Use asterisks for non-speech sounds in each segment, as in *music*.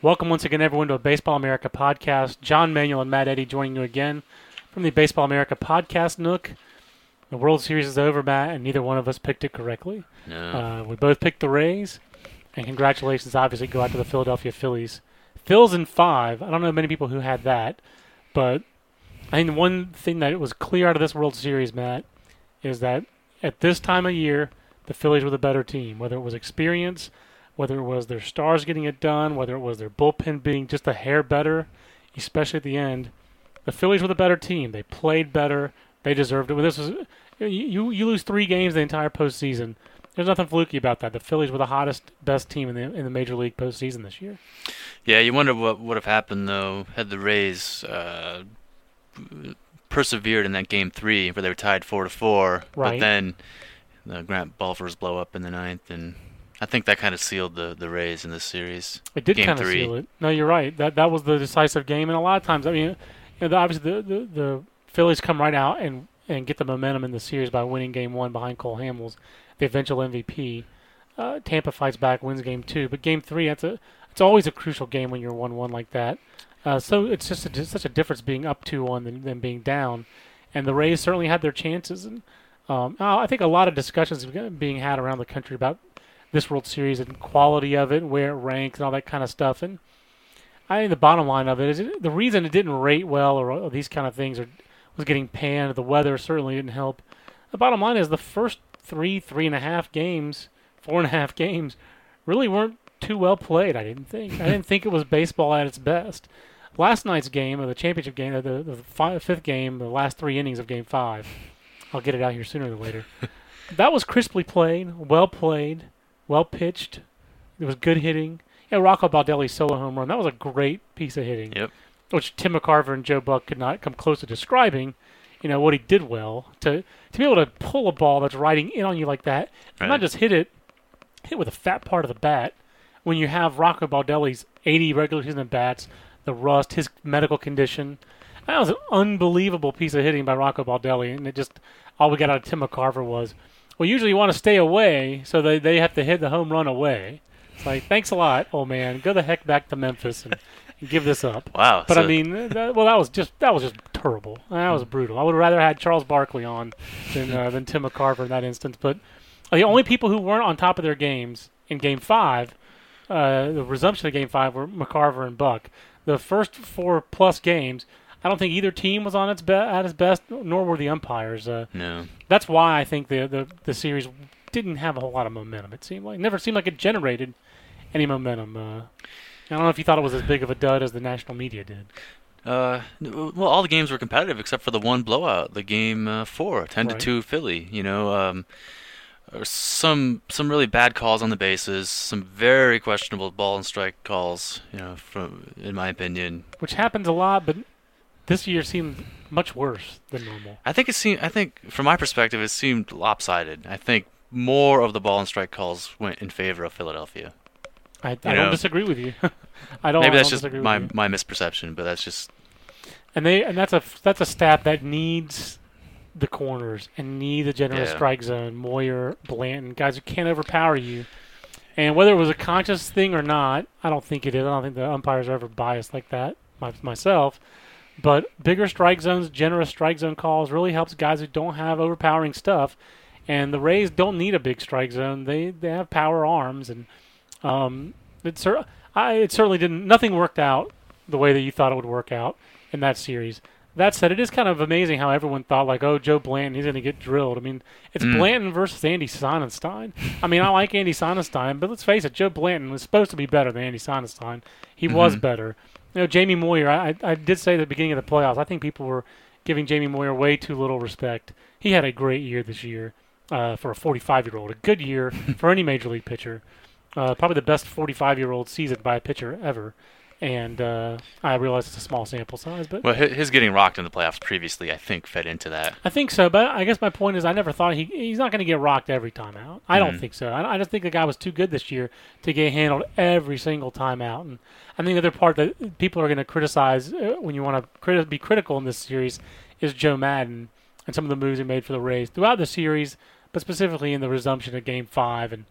Welcome once again, everyone, to a Baseball America podcast. John Manuel and Matt Eddy joining you again from the Baseball America podcast nook. The World Series is over, Matt, and neither one of us picked it correctly. No. Uh, we both picked the Rays, and congratulations, obviously, go out to the Philadelphia Phillies. Phil's in five. I don't know many people who had that, but I think the one thing that was clear out of this World Series, Matt, is that at this time of year, the Phillies were the better team, whether it was experience, whether it was their stars getting it done, whether it was their bullpen being just a hair better, especially at the end. The Phillies were the better team. They played better. They deserved it. Well, this was you. You lose three games the entire postseason. There's nothing fluky about that. The Phillies were the hottest, best team in the in the major league postseason this year. Yeah, you wonder what would have happened though had the Rays uh, persevered in that game three, where they were tied four to four. Right. But then the Grant Balfours blow up in the ninth, and I think that kind of sealed the the Rays in this series. It did kind of seal it. No, you're right. That that was the decisive game, and a lot of times, I mean, you know, the, obviously the, the the Phillies come right out and and get the momentum in the series by winning Game One behind Cole Hamels, the eventual MVP. Uh, Tampa fights back, wins Game Two, but Game Three, that's a it's always a crucial game when you're one one like that. Uh, so it's just a, such a difference being up two one than, than being down, and the Rays certainly had their chances. And um, I think a lot of discussions being had around the country about this World Series and quality of it, where it ranks, and all that kind of stuff. And I think the bottom line of it is the reason it didn't rate well, or, or these kind of things, or was getting panned. The weather certainly didn't help. The bottom line is the first three, three and a half games, four and a half games, really weren't too well played. I didn't think. I didn't think it was baseball at its best. Last night's game, or the championship game, the, the, the fi- fifth game, the last three innings of Game Five. I'll get it out here sooner than later. *laughs* that was crisply played, well played, well pitched. It was good hitting. Yeah, Rocco Baldelli's solo home run. That was a great piece of hitting Yep. which Tim McCarver and Joe Buck could not come close to describing. You know what he did well to to be able to pull a ball that's riding in on you like that, and not just hit it, hit with a fat part of the bat. When you have Rocco Baldelli's 80 regular season at bats, the rust, his medical condition, that was an unbelievable piece of hitting by Rocco Baldelli, and it just all we got out of Tim McCarver was, well, usually you want to stay away, so they they have to hit the home run away. It's like, thanks a lot, old man. Go the heck back to Memphis and, and give this up. *laughs* Wow. But so- I mean, that, well, that was just that was just terrible. That was brutal. I would have rather had Charles Barkley on than uh, than Tim McCarver in that instance. But the only people who weren't on top of their games in Game Five, uh, the resumption of Game Five, were McCarver and Buck. The first four plus games, I don't think either team was on its be- at its best, nor were the umpires. Uh, no. that's why I think the, the the series didn't have a whole lot of momentum. It seemed like never seemed like it generated any momentum. Uh, I don't know if you thought it was as big of a dud as the national media did. Uh, well, all the games were competitive except for the one blowout, the game uh, four, ten Right. to two Philly. You know, um, some some really bad calls on the bases, some very questionable ball and strike calls. You know, from in my opinion, which happens a lot, but this year seemed much worse than normal. I think it seemed. I think from my perspective, it seemed lopsided. I think more of the ball and strike calls went in favor of Philadelphia. I, I don't know. disagree with you. *laughs* I don't. Maybe that's don't just my my misperception, but that's just And they and that's a that's a staff that needs the corners and need the generous Yeah. strike zone. Moyer, Blanton, guys who can't overpower you. And whether it was a conscious thing or not, I don't think it is. I don't think the umpires are ever biased like that my, myself. But bigger strike zones, generous strike zone calls really helps guys who don't have overpowering stuff. And the Rays don't need a big strike zone. They they have power arms, and um, it, cer- I, it certainly didn't. Nothing worked out the way that you thought it would work out in that series. That said, it is kind of amazing how everyone thought like, oh, Joe Blanton, he's going to get drilled. I mean, it's Mm. Blanton versus Andy Sonnanstine. I mean, I like Andy Sonnanstine, but let's face it, Joe Blanton was supposed to be better than Andy Sonnanstine. He was Mhm. better. You know, Jamie Moyer, I, I did say at the beginning of the playoffs, I think people were giving Jamie Moyer way too little respect. He had a great year this year uh, for a 45 year old, a good year *laughs* for any major league pitcher. Uh, probably the best 45 year old season by a pitcher ever. And uh, I realize it's a small sample size, but Well, his getting rocked in the playoffs previously, I think, fed into that. I think so. But I guess my point is, I never thought he he's not going to get rocked every time out. I don't Mhm. think so. I, I just think the guy was too good this year to get handled every single time out. And I think the other part that people are going to criticize uh, when you want to criti- be critical in this series is Joe Maddon and some of the moves he made for the Rays throughout the series, but specifically in the resumption of Game Five and.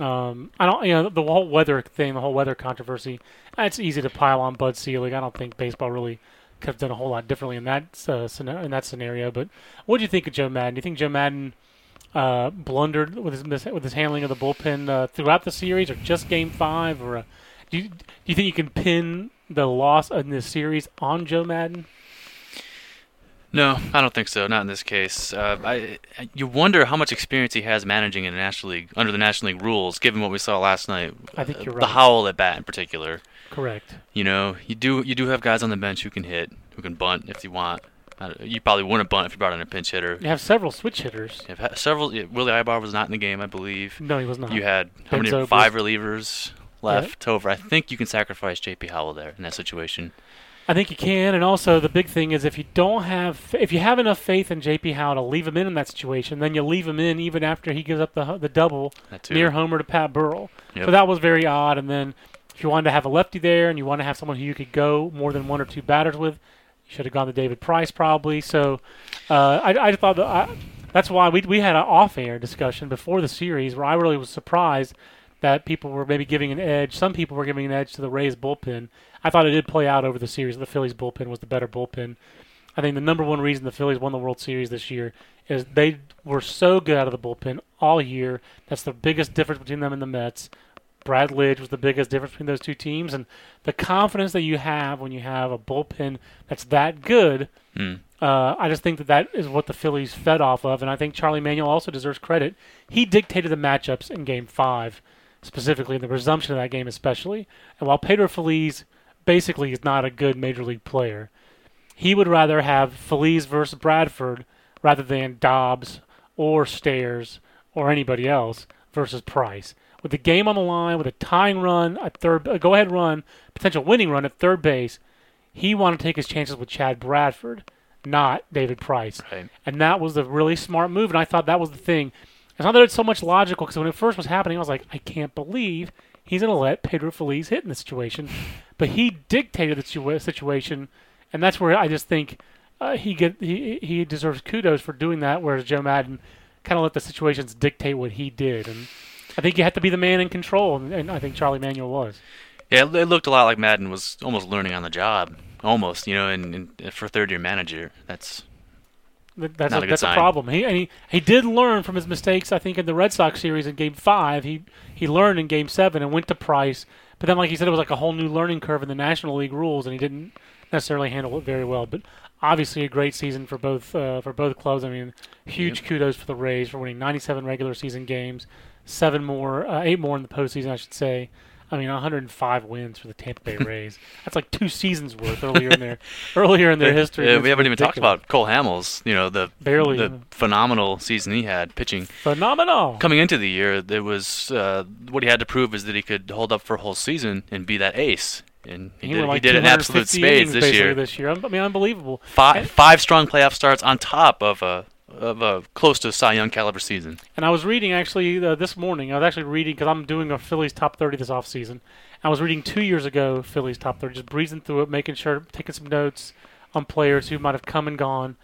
Um, I don't, you know, the whole weather thing, the whole weather controversy. It's easy to pile on Bud Selig. I don't think baseball really could have done a whole lot differently in that uh, in that scenario. But what do you think of Joe Maddon? Do you think Joe Maddon uh, blundered with his with his handling of the bullpen uh, throughout the series, or just Game Five? Or uh, do you, do you think you can pin the loss in this series on Joe Maddon? No, I don't think so. Not in this case. Uh, I, you wonder how much experience he has managing in the National League under the National League rules, given what we saw last night. I think you're right. The. Howell at bat in particular. Correct. You know, you do you do have guys on the bench who can hit, who can bunt if you want. You probably wouldn't bunt if you brought in a pinch hitter. You have several switch hitters. You've had several. yeah, Willy Aybar was not in the game, I believe. No, he was not. You had how many? Five relievers left over. I think you can sacrifice J.P. Howell there in that situation. I think you can, and also the big thing is if you don't have, if you have enough faith in J.P. Howe to leave him in in that situation, then you leave him in even after he gives up the the double near homer to Pat Burrell. Yep. So that was very odd. And then if you wanted to have a lefty there and you want to have someone who you could go more than one or two batters with, you should have gone to David Price probably. So uh, I, I thought that I, that's why we we had an off-air discussion before the series where I really was surprised that people were maybe giving an edge. Some people were giving an edge to the Rays bullpen. I thought it did play out over the series. The Phillies bullpen was the better bullpen. I think the number one reason the Phillies won the World Series this year is they were so good out of the bullpen all year. That's the biggest difference between them and the Mets. Brad Lidge was the biggest difference between those two teams, and the confidence that you have when you have a bullpen that's that good. Hmm. Uh, I just think that that is what the Phillies fed off of, and I think Charlie Manuel also deserves credit. He dictated the matchups in Game Five, specifically the resumption of that game, especially. And while Pedro Feliz basically is not a good major league player, he would rather have Feliz versus Bradford rather than Dobbs or Stairs or anybody else versus Price. With the game on the line, with a tying run, a third, a go-ahead run, potential winning run at third base, he wanted to take his chances with Chad Bradford, not David Price. Right. And that was a really smart move, and I thought that was the thing. It's not that it's so much logical, because when it first was happening, I was like, I can't believe he's going to let Pedro Feliz hit in this situation. *laughs* But he dictated the situation, and that's where I just think uh, he get he he deserves kudos for doing that. Whereas Joe Maddon kind of let the situations dictate what he did, and I think you have to be the man in control, and, and I think Charlie Manuel was. Yeah, it looked a lot like Maddon was almost learning on the job. Almost, you know, and, and for third year manager, that's Th- That's Not a, a that's a problem. He and he, he did learn from his mistakes. I think in the Red Sox series in Game Five, he he learned in Game Seven and went to Price. But then, like he said, it was like a whole new learning curve in the National League rules, and he didn't necessarily handle it very well. But obviously, a great season for both uh, for both clubs. I mean, huge kudos for the Rays for winning 97 regular season games, seven more, uh, eight more in the postseason, I should say. I mean, 105 wins for the Tampa Bay Rays. That's like two seasons worth earlier in their *laughs* earlier in their history. Yeah, we haven't even talked about Cole Hamels. You know, the Barely. the phenomenal season he had pitching. phenomenal. Coming into the year, there was uh, what he had to prove is that he could hold up for a whole season and be that ace. And he, He did, like he did in absolute 250 spades this year. This year, I mean, unbelievable. Five five strong playoff starts on top of a of a close to a Cy Young caliber season. And I was reading actually uh, this morning. I was actually reading because I'm doing a Phillies top 30 this offseason. I was reading two years ago Phillies top 30, just breezing through it, making sure, taking some notes on players who might have come and gone.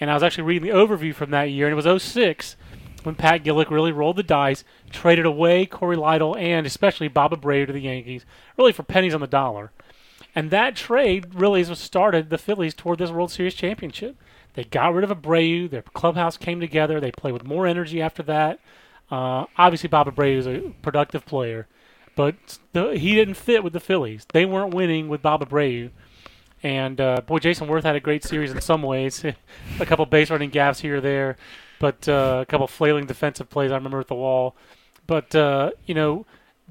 And I was actually reading the overview from that year, and it was 06 when Pat Gillick really rolled the dice, traded away Cory Lidle and especially Bob Abreu to the Yankees, really for pennies on the dollar. And that trade really is what started the Phillies toward this World Series championship. They got rid of Abreu. Their clubhouse came together. They played with more energy after that. Uh, obviously, Bob Abreu is a productive player, but the, he didn't fit with the Phillies. They weren't winning with Bob Abreu. And uh, boy, Jayson Werth had a great series in some ways. *laughs* a couple base running gaffes here or there, but uh, a couple flailing defensive plays I remember at the wall. But uh, you know,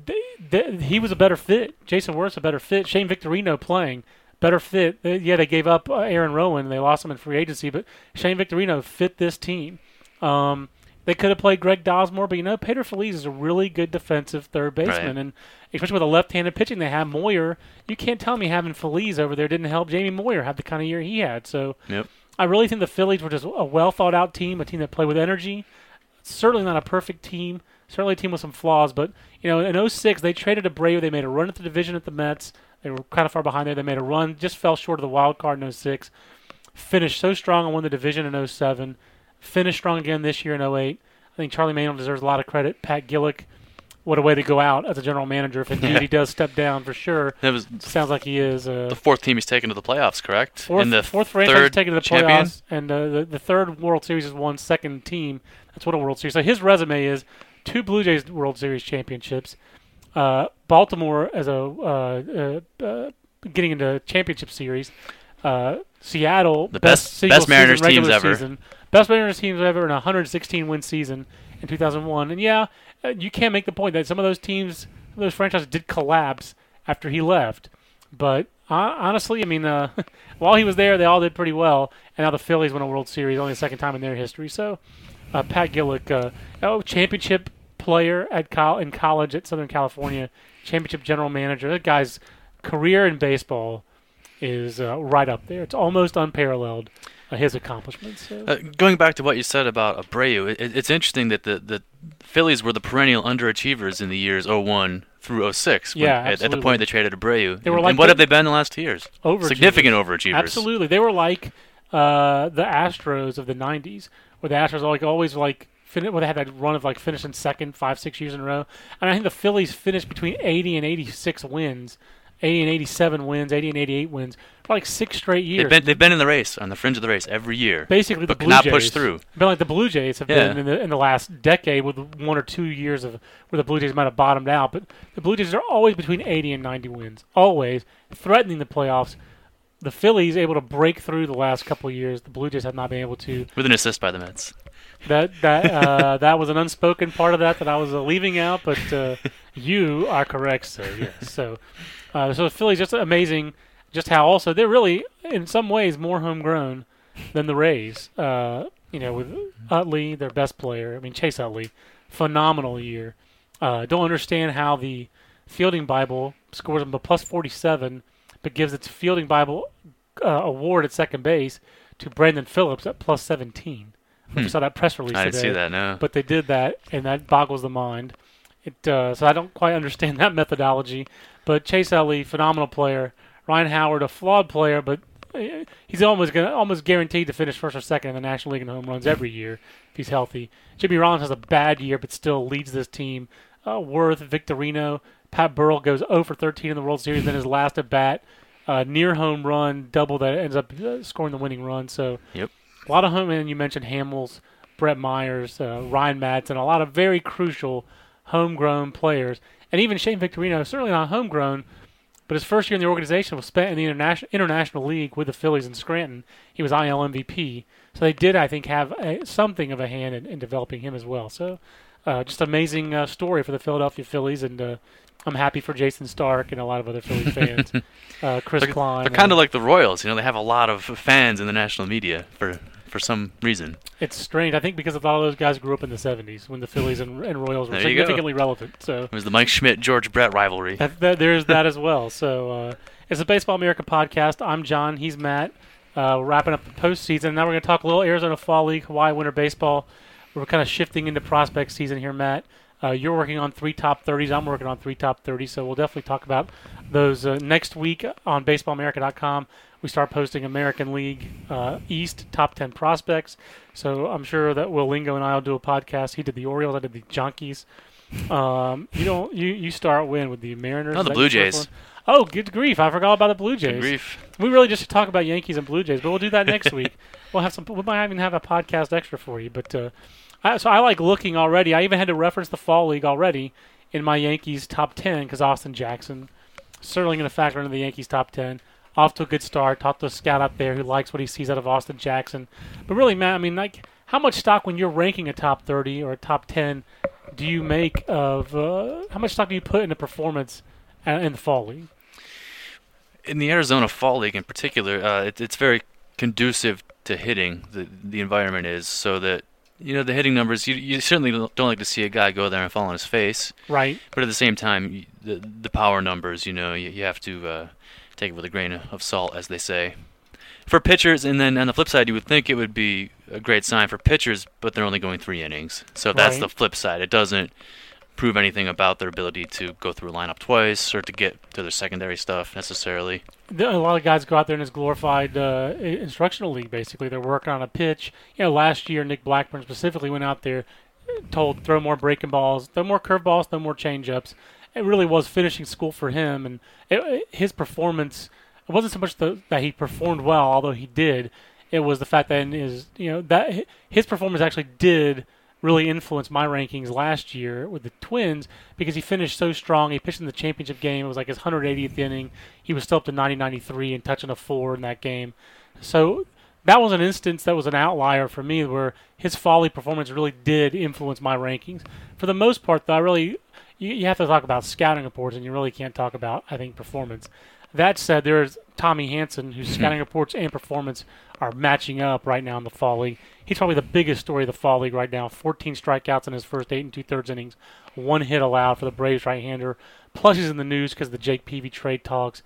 they, they, he was a better fit. Jayson Werth's a better fit. Shane Victorino playing better fit. Yeah, they gave up uh, Aaron Rowand. They lost him in free agency, but Shane Victorino fit this team. Um, They could have played Greg Dosmore, but you know, Peter Feliz is a really good defensive third baseman, Right. and especially with a left-handed pitching they have, Moyer. You can't tell me having Feliz over there didn't help Jamie Moyer have the kind of year he had. So Yep. I really think the Phillies were just a well thought out team, a team that played with energy. Certainly not a perfect team. Certainly a team with some flaws, but you know, in 06, they traded a Abreu. They made a run at the division at the Mets. They were kind of far behind there. They made a run, just fell short of the wild card in 06. Finished so strong and won the division in 07. Finished strong again this year in 08. I think Charlie Manuel deserves a lot of credit. Pat Gillick, what a way to go out as a general manager. If indeed he *laughs* does step down for sure, That was sounds like he is. Uh, the fourth team he's taken to the playoffs, correct? Fourth, In the fourth franchise third taken to the champion? playoffs, and uh, the the third World Series is one second team. That's what a World Series. So his resume is two Blue Jays World Series championships, uh, Baltimore as a uh, uh, uh, getting into championship series, uh, Seattle The best- single best Mariners season, teams ever. season, best Mariners teams ever in a 116 win season in 2001. And yeah, you can't make the point that some of those teams, those franchises did collapse after he left. But uh, honestly, I mean, uh, *laughs* while he was there, they all did pretty well. And now the Phillies won a World Series, only the second time in their history. So, uh, Pat Gillick, uh, oh, championship player at col- in college at Southern California, championship general manager. That guy's career in baseball is uh, right up there. It's almost unparalleled. Uh, his accomplishments. So. Uh, going back to what you said about Abreu, it, it's interesting that the, the Phillies were the perennial underachievers in the years 01 through 06. when- Yeah, at, at the point they traded Abreu. They were and, like and what the- have they been in the last two years? Overachievers. Significant overachievers. Absolutely, they were like uh, the Astros of the '90s, where the Astros like always like fin- they had that run of like finishing second five six years in a row. And I think the Phillies finished between 80 and 86 wins, 80 and 87 wins, 80 and 88 wins for like six straight years. They've been, they've been in the race, on the fringe of the race every year. Basically, but the Blue not Jays, push through. Been like the Blue Jays have Yeah. been in the, in the last decade with one or two years of where the Blue Jays might have bottomed out. But the Blue Jays are always between 80 and 90 wins, always threatening the playoffs. The Phillies able to break through the last couple of years. The Blue Jays have not been able to. With an assist by the Mets. That that uh, *laughs* that was an unspoken part of that that I was uh, leaving out, but uh, you are correct, sir. Yes. So, uh, so the Phillies just amazing. Just how also they're really in some ways more homegrown than the Rays. Uh, you know, with Utley, their best player. I mean, Chase Utley, phenomenal year. Uh, don't understand how the Fielding Bible scores him a plus 47, but gives its Fielding Bible award at second base to Brandon Phillips at plus 17. I Hmm. saw that press release I didn't see that, no. But they did that, and that boggles the mind. It uh, so I don't quite understand *laughs* that methodology. But Chase Utley, phenomenal player. Ryan Howard, a flawed player, but uh, he's almost gonna almost guaranteed to finish first or second in the National League in home runs every year if he's healthy. Jimmy Rollins has a bad year, but still leads this team. Uh, Werth, Victorino, Pat Burrell goes 0 for 13 in the World Series. Then his last at bat, uh, near home run double that ends up uh, scoring the winning run. So Yep. A lot of home, and you mentioned Hamels, Brett Myers, uh, Ryan Madson, a lot of very crucial homegrown players, and even Shane Victorino, certainly not homegrown, but his first year in the organization was spent in the international international league with the Phillies in Scranton. He was IL MVP, so they did, I think, have a, something of a hand in, in developing him as well. So, uh, just amazing uh, story for the Philadelphia Phillies, and uh, I'm happy for Jayson Stark and a lot of other Phillies *laughs* fans. uh, Chris They're, Klein, they're kind of like the Royals. You know, they have a lot of fans in the national media for for some reason. It's strange. I think because a lot of those guys grew up in the '70s when the Phillies and, and Royals were you go. significantly relevant. So It was the Mike Schmidt George Brett rivalry. that, that, there's that as well. So uh, it's a Baseball America podcast. I'm John. He's Matt. Uh, we're wrapping up the postseason. Now we're going to talk a little Arizona Fall League, Hawaii Winter Baseball. We're kind of shifting into prospect season here, Matt. Uh, you're working on three top 30s. I'm working on three top 30s. So we'll definitely talk about those uh, next week on BaseballAmerica.com. We start posting American League uh, East top 10 prospects. So I'm sure that Will Lingo and I will do a podcast. He did the Orioles. I did the Junkies. Um, you don't. You you start when with the Mariners? No, the Blue Jays. Oh, good grief! I forgot about the Blue Jays. Good grief. We really just should talk about Yankees and Blue Jays, but we'll do that next *laughs* week. We'll have some. We might even have a podcast extra for you. But uh, I, so I like looking already. I even had to reference the fall league already in my Yankees top ten because Austin Jackson certainly going to factor into the Yankees top ten. Off to a good start. Talked to a scout out there who likes what he sees out of Austin Jackson. But really, Matt, I mean, like, how much stock when you're ranking a top thirty or a top ten do you make of? Uh, how much stock do you put in the performance in the fall league? in the Arizona Fall League in particular, uh, it, it's very conducive to hitting. The the environment is so that you know the hitting numbers. You you certainly don't like to see a guy go there and fall on his face. Right. But at the same time, the the power numbers, you know, you, you have to uh, take it with a grain of salt, as they say. For pitchers, and then on the flip side, you would think it would be a great sign for pitchers, but they're only going three innings. So that's Right. the flip side. It doesn't prove anything about their ability to go through a lineup twice or to get to their secondary stuff necessarily. A lot of guys go out there in this glorified uh, instructional league. Basically, they're working on a pitch. You know, last year Nick Blackburn specifically went out there, told throw more breaking balls, throw more curveballs, throw more changeups. It really was finishing school for him, and it, it- his performance. It wasn't so much the, that he performed well, although he did. It was the fact that in his, you know, that his performance actually did really influence my rankings last year with the Twins because he finished so strong. He pitched in the championship game. It was like his 180th inning. He was still up to 90 93 and touching a four in that game. So that was an instance that was an outlier for me where his folly performance really did influence my rankings. For the most part, though, I really you, you have to talk about scouting reports, and you really can't talk about I think performance. That said, there's Tommy Hanson, whose scouting reports and performance are matching up right now in the fall league. He's probably the biggest story of the fall league right now. 14 strikeouts in his first eight and two thirds innings, one hit allowed for the Braves right-hander. Plus, he's in the news because of the Jake Peavy trade talks.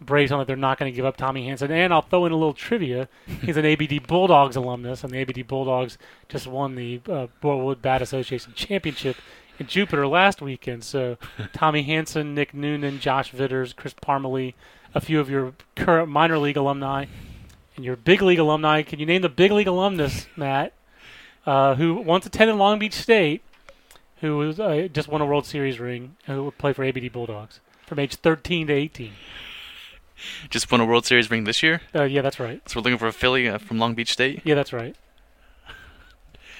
Braves on that they're not going to give up Tommy Hanson. And I'll throw in a little trivia. *laughs* He's an ABD Bulldogs alumnus, and the ABD Bulldogs just won the uh, Bat Association Championship in Jupiter last weekend. So *laughs* Tommy Hanson, Nick Noonan, Josh Vitters, Chris Parmelee, a few of your current minor league alumni, and your big league alumni. Can you name the big league alumnus, *laughs* Matt, uh, who once attended Long Beach State, who was uh, just won a World Series ring, who would play for ABD Bulldogs from age 13 to 18? Just won a World Series ring this year, Uh, yeah, that's right. so we're looking for a Philly uh, from Long Beach State. Yeah, that's right.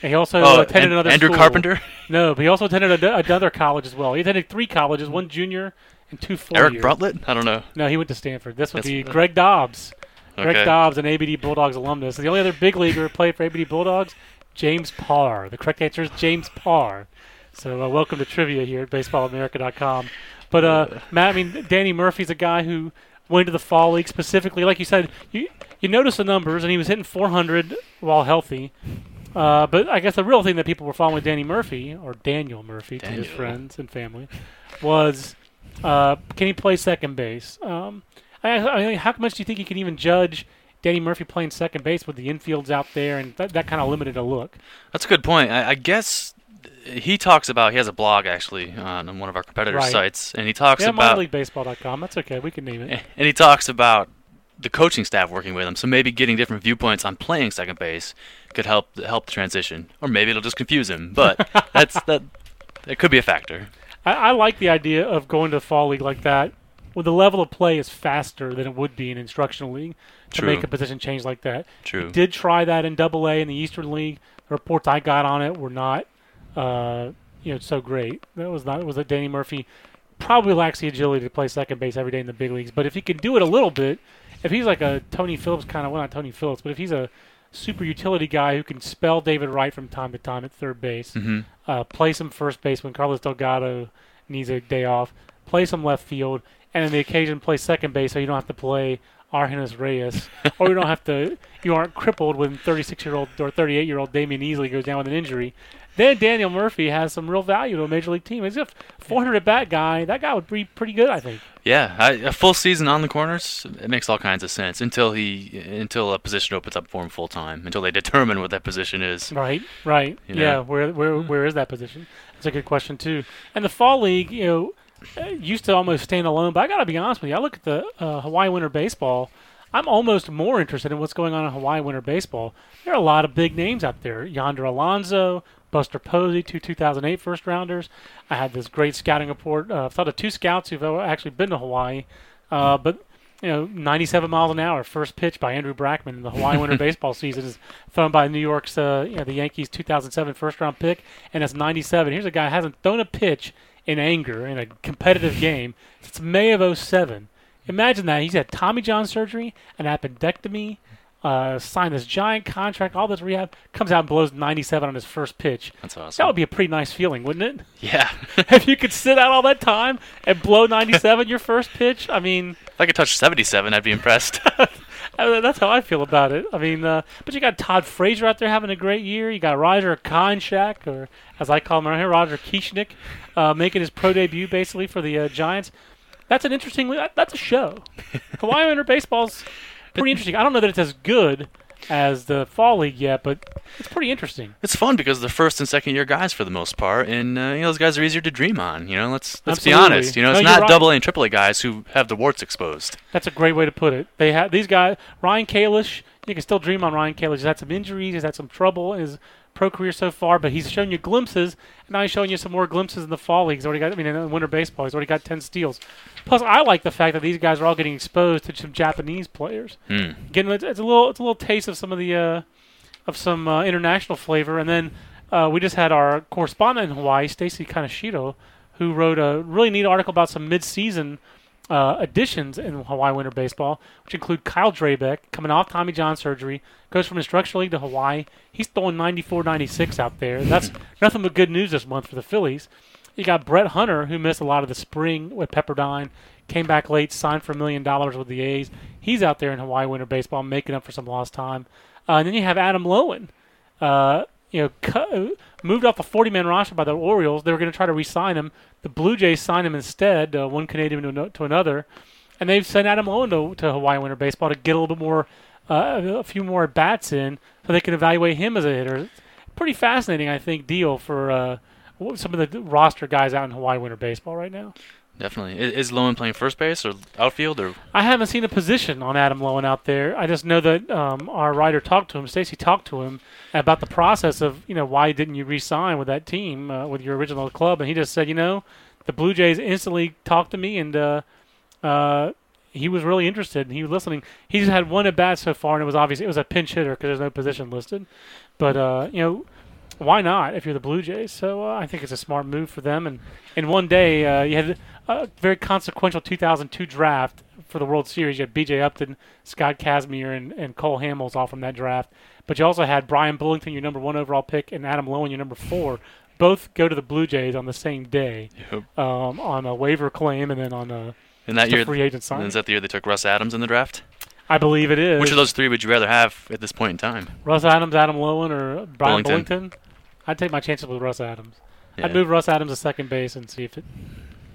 And he also Oh, attended An- another Andrew school. Carpenter, *laughs* No, but he also attended a, another college as well. He attended three colleges, one junior and two four Eric. Bruntlett. I don't know. No, he went to Stanford. This would That's- be Greg Dobbs. Greg Dobbs, an ABD Bulldogs alumnus. The only other big leaguer who played for ABD Bulldogs, James Parr. The correct answer is James Parr. So uh, welcome to trivia here at BaseballAmerica.com. But uh, *laughs* Matt, I mean, Danny Murphy's a guy who went to the fall league specifically. Like you said, you you notice the numbers, and he was hitting 400 while healthy. Uh, but I guess the real thing that people were following Danny Murphy or Daniel Murphy to his friends and family was uh, can he play second base? Um, I, I mean, how much do you think you can even judge Danny Murphy playing second base with the infields out there and that, that kind of limited a look? That's a good point. I, I guess he talks about he has a blog actually on one of our competitor Right. sites, and he talks Yeah, about minorleaguebaseball.com. That's okay. We can name it. *laughs* and he talks about the coaching staff working with him. So maybe getting different viewpoints on playing second base could help help the transition, or maybe it'll just confuse him. But *laughs* that's that. It could be a factor. I, I like the idea of going to the fall league like that, where the level of play is faster than it would be in instructional league to True. make a position change like that. True. Did try that in Double A in the Eastern League. The reports I got on it were not, uh, you know, so great. That was not. It was that Danny Murphy probably lacks the agility to play second base every day in the big leagues. But if he can do it a little bit, if he's like a Tony Phillips kind of, well, not Tony Phillips, but if he's a super utility guy who can spell David Wright from time to time at third base, hmm uh, play some first base when Carlos Delgado needs a day off, play some left field, and on the occasion play second base so you don't have to play Argenis Reyes, or you don't have to, *laughs* you aren't crippled when 36 year old or 38 year old Damion Easley goes down with an injury. Then Daniel Murphy has some real value to a major league team. He's a 400 bat guy. That guy would be pretty good, I think. Yeah, I, a full season on the corners it makes all kinds of sense until he until a position opens up for him full time until they determine what that position is. Right, right. You know? Yeah, where where where is that position? That's a good question too. And the fall league, you know, used to almost stand alone. But I got to be honest with you, I look at the uh, Hawaii Winter Baseball. I'm almost more interested in what's going on in Hawaii Winter Baseball. There are a lot of big names out there. Yonder Alonso, Buster Posey, two 2008 first rounders. I had this great scouting report. Uh, I've thought of two scouts who've actually been to Hawaii. Uh, but you know, 97 miles an hour, first pitch by Andrew Brackman in the Hawaii Winter *laughs* Baseball season is thrown by New York's, uh, you know, the Yankees' 2007 first round pick, and it's 97. Here's a guy who hasn't thrown a pitch in anger in a competitive game since May of 07. Imagine that. He's had Tommy John surgery, an appendectomy, uh, signed this giant contract, all this rehab, comes out and blows 97 on his first pitch. That's awesome. That would be a pretty nice feeling, wouldn't it? *laughs* yeah. *laughs* if you could sit out all that time and blow 97 your first pitch, I mean, *laughs* if I could touch 77, I'd be impressed. That's how I feel about it. I mean, uh, but you got Todd Frazier out there having a great year. You got Roger Konchak, or as I call him around here, Roger Kieschnick, uh, making his pro debut basically for the uh, Giants. That's an interesting. That's a show. Hawaii Winter Baseball's pretty interesting. I don't know that it's as good as the fall league yet, but it's pretty interesting. It's fun because they're first and second year guys for the most part, and uh, you know those guys are easier to dream on. You know, let's let's be honest. You know, it's you're not right. double A and triple A guys who have the warts exposed. That's a great way to put it. They have these guys. Ryan Kalish. You can still dream on Ryan Kalish. He's had some injuries. He's had some trouble his pro career so far, but he's shown you glimpses. And now he's showing you some more glimpses in the fall league. He's already got. I mean, in winter baseball, he's already got ten steals. Plus, I like the fact that these guys are all getting exposed to some Japanese players. Hmm. Getting it's, it's a little it's a little taste of some of the uh, of some uh, international flavor. And then uh, we just had our correspondent in Hawaii, Stacy Kaneshiro, who wrote a really neat article about some mid-season uh, additions in Hawaii Winter Baseball, which include Kyle Drabek coming off Tommy John surgery, goes from instructional league to Hawaii. He's throwing 94, 96 out there. That's nothing but good news this month for the Phillies. You got Brett Hunter, who missed a lot of the spring with Pepperdine, came back late, signed for a million dollars with the A's. He's out there in Hawaii Winter Baseball, making up for some lost time. Uh, and then you have Adam Loewen, uh, you know, cu- moved off a 40-man roster by the Orioles. They were going to try to re-sign him. The Blue Jays signed him instead, uh, one Canadian to, to another, and they've sent Adam Loewen to, to Hawaii Winter Baseball to get a little bit more, uh, a few more bats in, so they can evaluate him as a hitter. Pretty fascinating, I think, deal for uh, some of the roster guys out in Hawaii Winter Baseball right now. Definitely. Is, Loewen playing first base or outfield or? I haven't seen a position on Adam Loewen out there. I just know that um, our writer talked to him, Stacy talked to him about the process of, you know, why didn't you re-sign with that team, uh, with your original club? And he just said, you know, the Blue Jays instantly talked to me, and uh, uh, he was really interested, and he was listening. He just had one at bat so far, and it was obvious it was a pinch hitter because there's no position listed. But uh, you know, why not if you're the Blue Jays? So uh, I think it's a smart move for them. And in one day, uh, you had a very consequential 2002 draft for the World Series. You had B.J. Upton, Scott Kazmir, and, and Cole Hamels all from that draft. But you also had Bryan Bullington, your number one overall pick, and Adam Loewen, your number four. Both go to the Blue Jays on the same day Yep. um, on a waiver claim and then on a, In that year, free agent sign. is that the year they took Russ Adams in the draft? I believe it is. Which of those three would you rather have at this point in time? Russ Adams, Adam Loewen, or Bryan Bullington. Bullington? I'd take my chances with Russ Adams. Yeah. I'd move Russ Adams to second base and see if it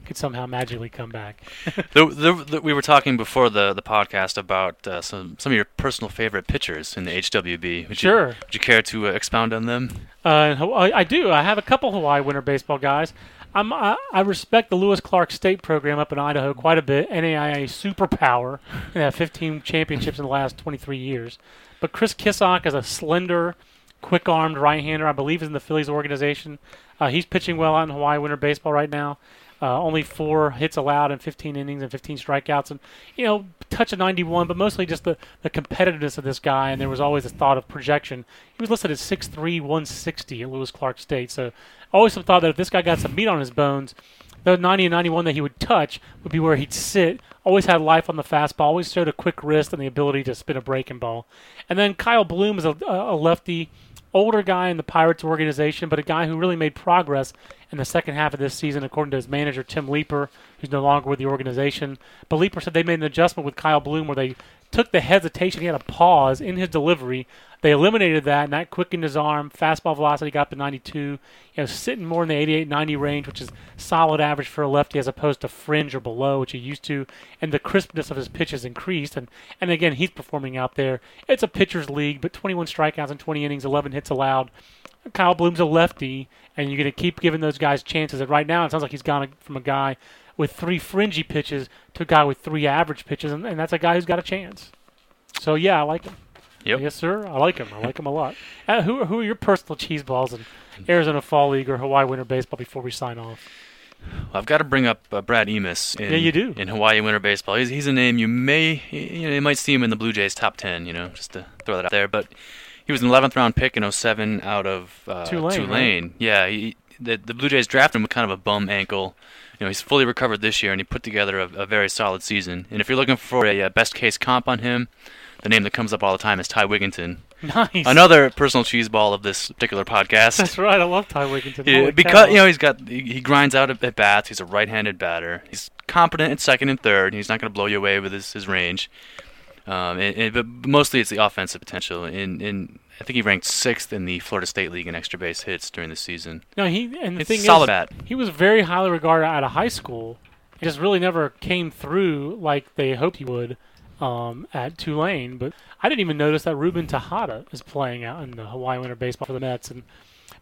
could somehow magically come back. *laughs* There, there, there- we were talking before the, the podcast about uh, some some of your personal favorite pitchers in the HWB. Would Sure. You, would you care to uh, expound on them? Uh, Hawaii, I do. I have a couple Hawaii Winter Baseball guys. I'm, I, I respect the Lewis Clark State program up in Idaho quite a bit. NAIA superpower. They have 15 championships in the last 23 years. But Chris Kissock is a slender, quick-armed right-hander. I believe is in the Phillies organization. Uh, he's pitching well out in Hawaii Winter Baseball right now. Uh, only four hits allowed in 15 innings and 15 strikeouts, and you know, touch of 91, but mostly just the, the competitiveness of this guy. And there was always a thought of projection. He was listed at 6'3", 160 at Lewis Clark State. So, always some thought that if this guy got some meat on his bones, the 90 and 91 that he would touch would be where he'd sit. Always had life on the fastball. Always showed a quick wrist and the ability to spin a breaking ball. And then Kyle Bloom is a, a lefty, older guy in the Pirates organization, but a guy who really made progress in the second half of this season, according to his manager Tim Leiper, who's no longer with the organization. But Leiper said they made an adjustment with Kyle Bloom where they took the hesitation. He had a pause in his delivery. They eliminated that, and that quickened his arm. Fastball velocity got up to 92. You know, sitting more in the 88, 90 range, which is solid average for a lefty as opposed to fringe or below, which he used to. And the crispness of his pitches increased. And, and again, he's performing out there. It's a pitcher's league, but 21 strikeouts in 20 innings, 11 hits allowed. Kyle Bloom's a lefty, and you're going to keep giving those guys chances. And right now, it sounds like he's gone from a guy with three fringy pitches to a guy with three average pitches, and, and that's a guy who's got a chance. So yeah, I like him. Yep. Yes, sir. I like him. I like him a lot. Uh, who, who are your personal cheese balls in Arizona Fall League or Hawaii Winter Baseball before we sign off? Well, I've got to bring up uh, Brad Emaus. In, Yeah, you do. In Hawaii Winter Baseball. He's, he's a name you may, you know, you might see him in the Blue Jays top 10, you know, just to throw that out there. But he was an 11th round pick in 07 out of uh, Tulane, right? Yeah, he, the, the Blue Jays drafted him with kind of a bum ankle. You know, he's fully recovered this year, and he put together a, a very solid season. And if you're looking for a, uh best case comp on him, the name that comes up all the time is Ty Wigginton. Nice. Another personal cheese ball of this particular podcast. That's right. I love Ty Wigginton. Yeah, because cow. you know he's got he, he grinds out at, at bats. He's a right-handed batter. He's competent at second and third. And he's not going to blow you away with his, his range. Um, and, and, but mostly it's the offensive potential. In, in I think he ranked sixth in the Florida State League in extra base hits during the season. No, he and the It's thing solid is, bat. he was very highly regarded out of high school. He just really never came through like they hoped he would um, at Tulane. But I didn't even notice that Ruben Tejada is playing out in the Hawaii Winter Baseball for the Mets, and,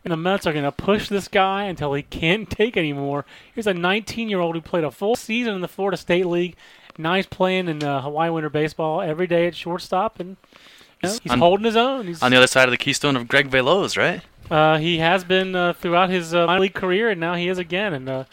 and the Mets are going to push this guy until he can't *laughs* take anymore. Here's a 19-year-old who played a full season in the Florida State League. Nice playing in uh, Hawaii Winter Baseball every day at shortstop, and know, he's On- holding his own. He's, On the other side of the keystone of Greg Veloz, right? uh, he has been uh, throughout his uh, minor league career, and now he is again. And uh,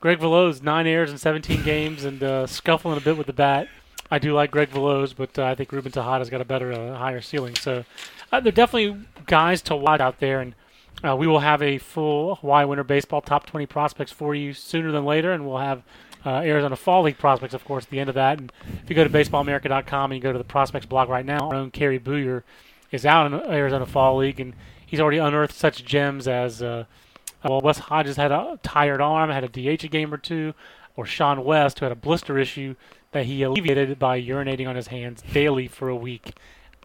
Greg Veloz, nine errors in 17 *laughs* games, and uh, scuffling a bit with the bat. I do like Greg Veloz, but uh, I think Ruben Tejada's got a better, uh, higher ceiling. So uh, they're definitely guys to watch out there, and uh, we will have a full Hawaii Winter Baseball top 20 prospects for you sooner than later, and we'll have uh, Arizona Fall League prospects, of course, at the end of that. And if you go to BaseballAmerica.com and you go to the prospects blog right now, our own Kerry Booyer is out in Arizona Fall League, and he's already unearthed such gems as uh, well, Wes Hodges had a tired arm, had a DH a game or two, or Sean West, who had a blister issue that he alleviated by urinating on his hands daily for a week.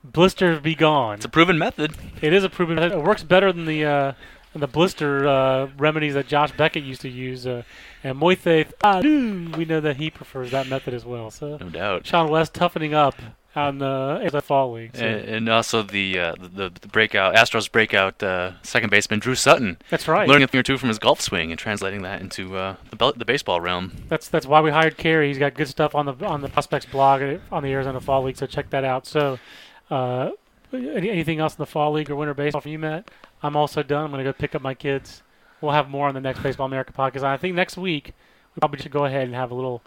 Blisters be gone. It's a proven method. It is a proven method. It works better than the uh, the blister uh, remedies that Josh Beckett used to use. Uh, and Moithe, ah, doo, we know that he prefers that method as well. So No doubt. Sean West toughening up on the the fall league. So And, and also the, uh, the the breakout Astros breakout uh, second baseman Drew Sutton, that's right. learning a thing or two from his golf swing and translating that into uh, the bel- the baseball realm. That's that's why we hired Kerry. He's got good stuff on the on the prospects blog uh, on the Arizona Fall League. So check that out. So, uh, any, anything else in the Fall League or Winter Baseball for you, Matt? I'm also done. I'm going to go pick up my kids. We'll have more on the next Baseball America podcast. I think next week we probably should go ahead and have a little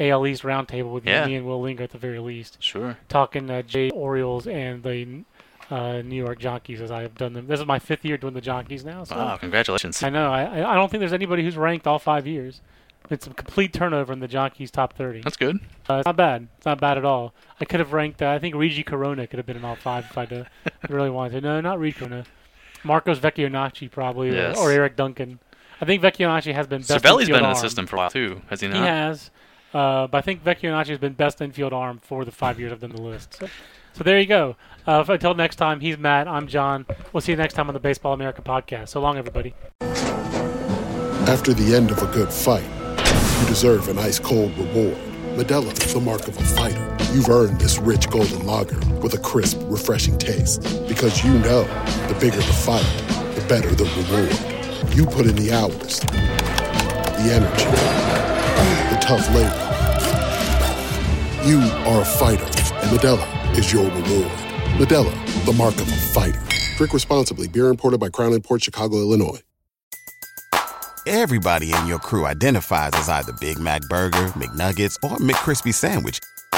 AL East roundtable with Yeah. me and Will Lingo at the very least, Sure. talking uh, Jay Orioles and the uh, New York Jockeys as I have done them. This is my fifth year doing the Jockeys now. So Wow, congratulations. I know. I I- I don't think there's anybody who's ranked all five years. It's a complete turnover in the Jockeys top 30. That's good. Uh, it's not bad. It's not bad at all. I could have ranked. Uh, I think Reggie Corona could have been in all five if I'd uh, *laughs* really wanted to. No, not Rigi Corona. Marcos Vechionacci probably, or- Yes. or, Eric Duncan. I think Vechionacci has been best. Cervelli's infield been in arm. the system for a while too, has he not? He has, uh, but I think Vechionacci has been best infield arm for the five years I've done the list. So, so there you go. Uh, until next time, he's Matt. I'm John. We'll see you next time on the Baseball America podcast. So long, everybody. After the end of a good fight, you deserve an ice cold reward. Medella is the mark of a fighter. You've earned this rich golden lager with a crisp, refreshing taste. Because you know the bigger the fight, the better the reward. You put in the hours, the energy, the tough labor. You are a fighter, and Medella is your reward. Medella, the mark of a fighter. Drink responsibly. Beer imported by Crown Port Chicago, Illinois. Everybody in your crew identifies as either Big Mac Burger, McNuggets, or McCrispy Sandwich.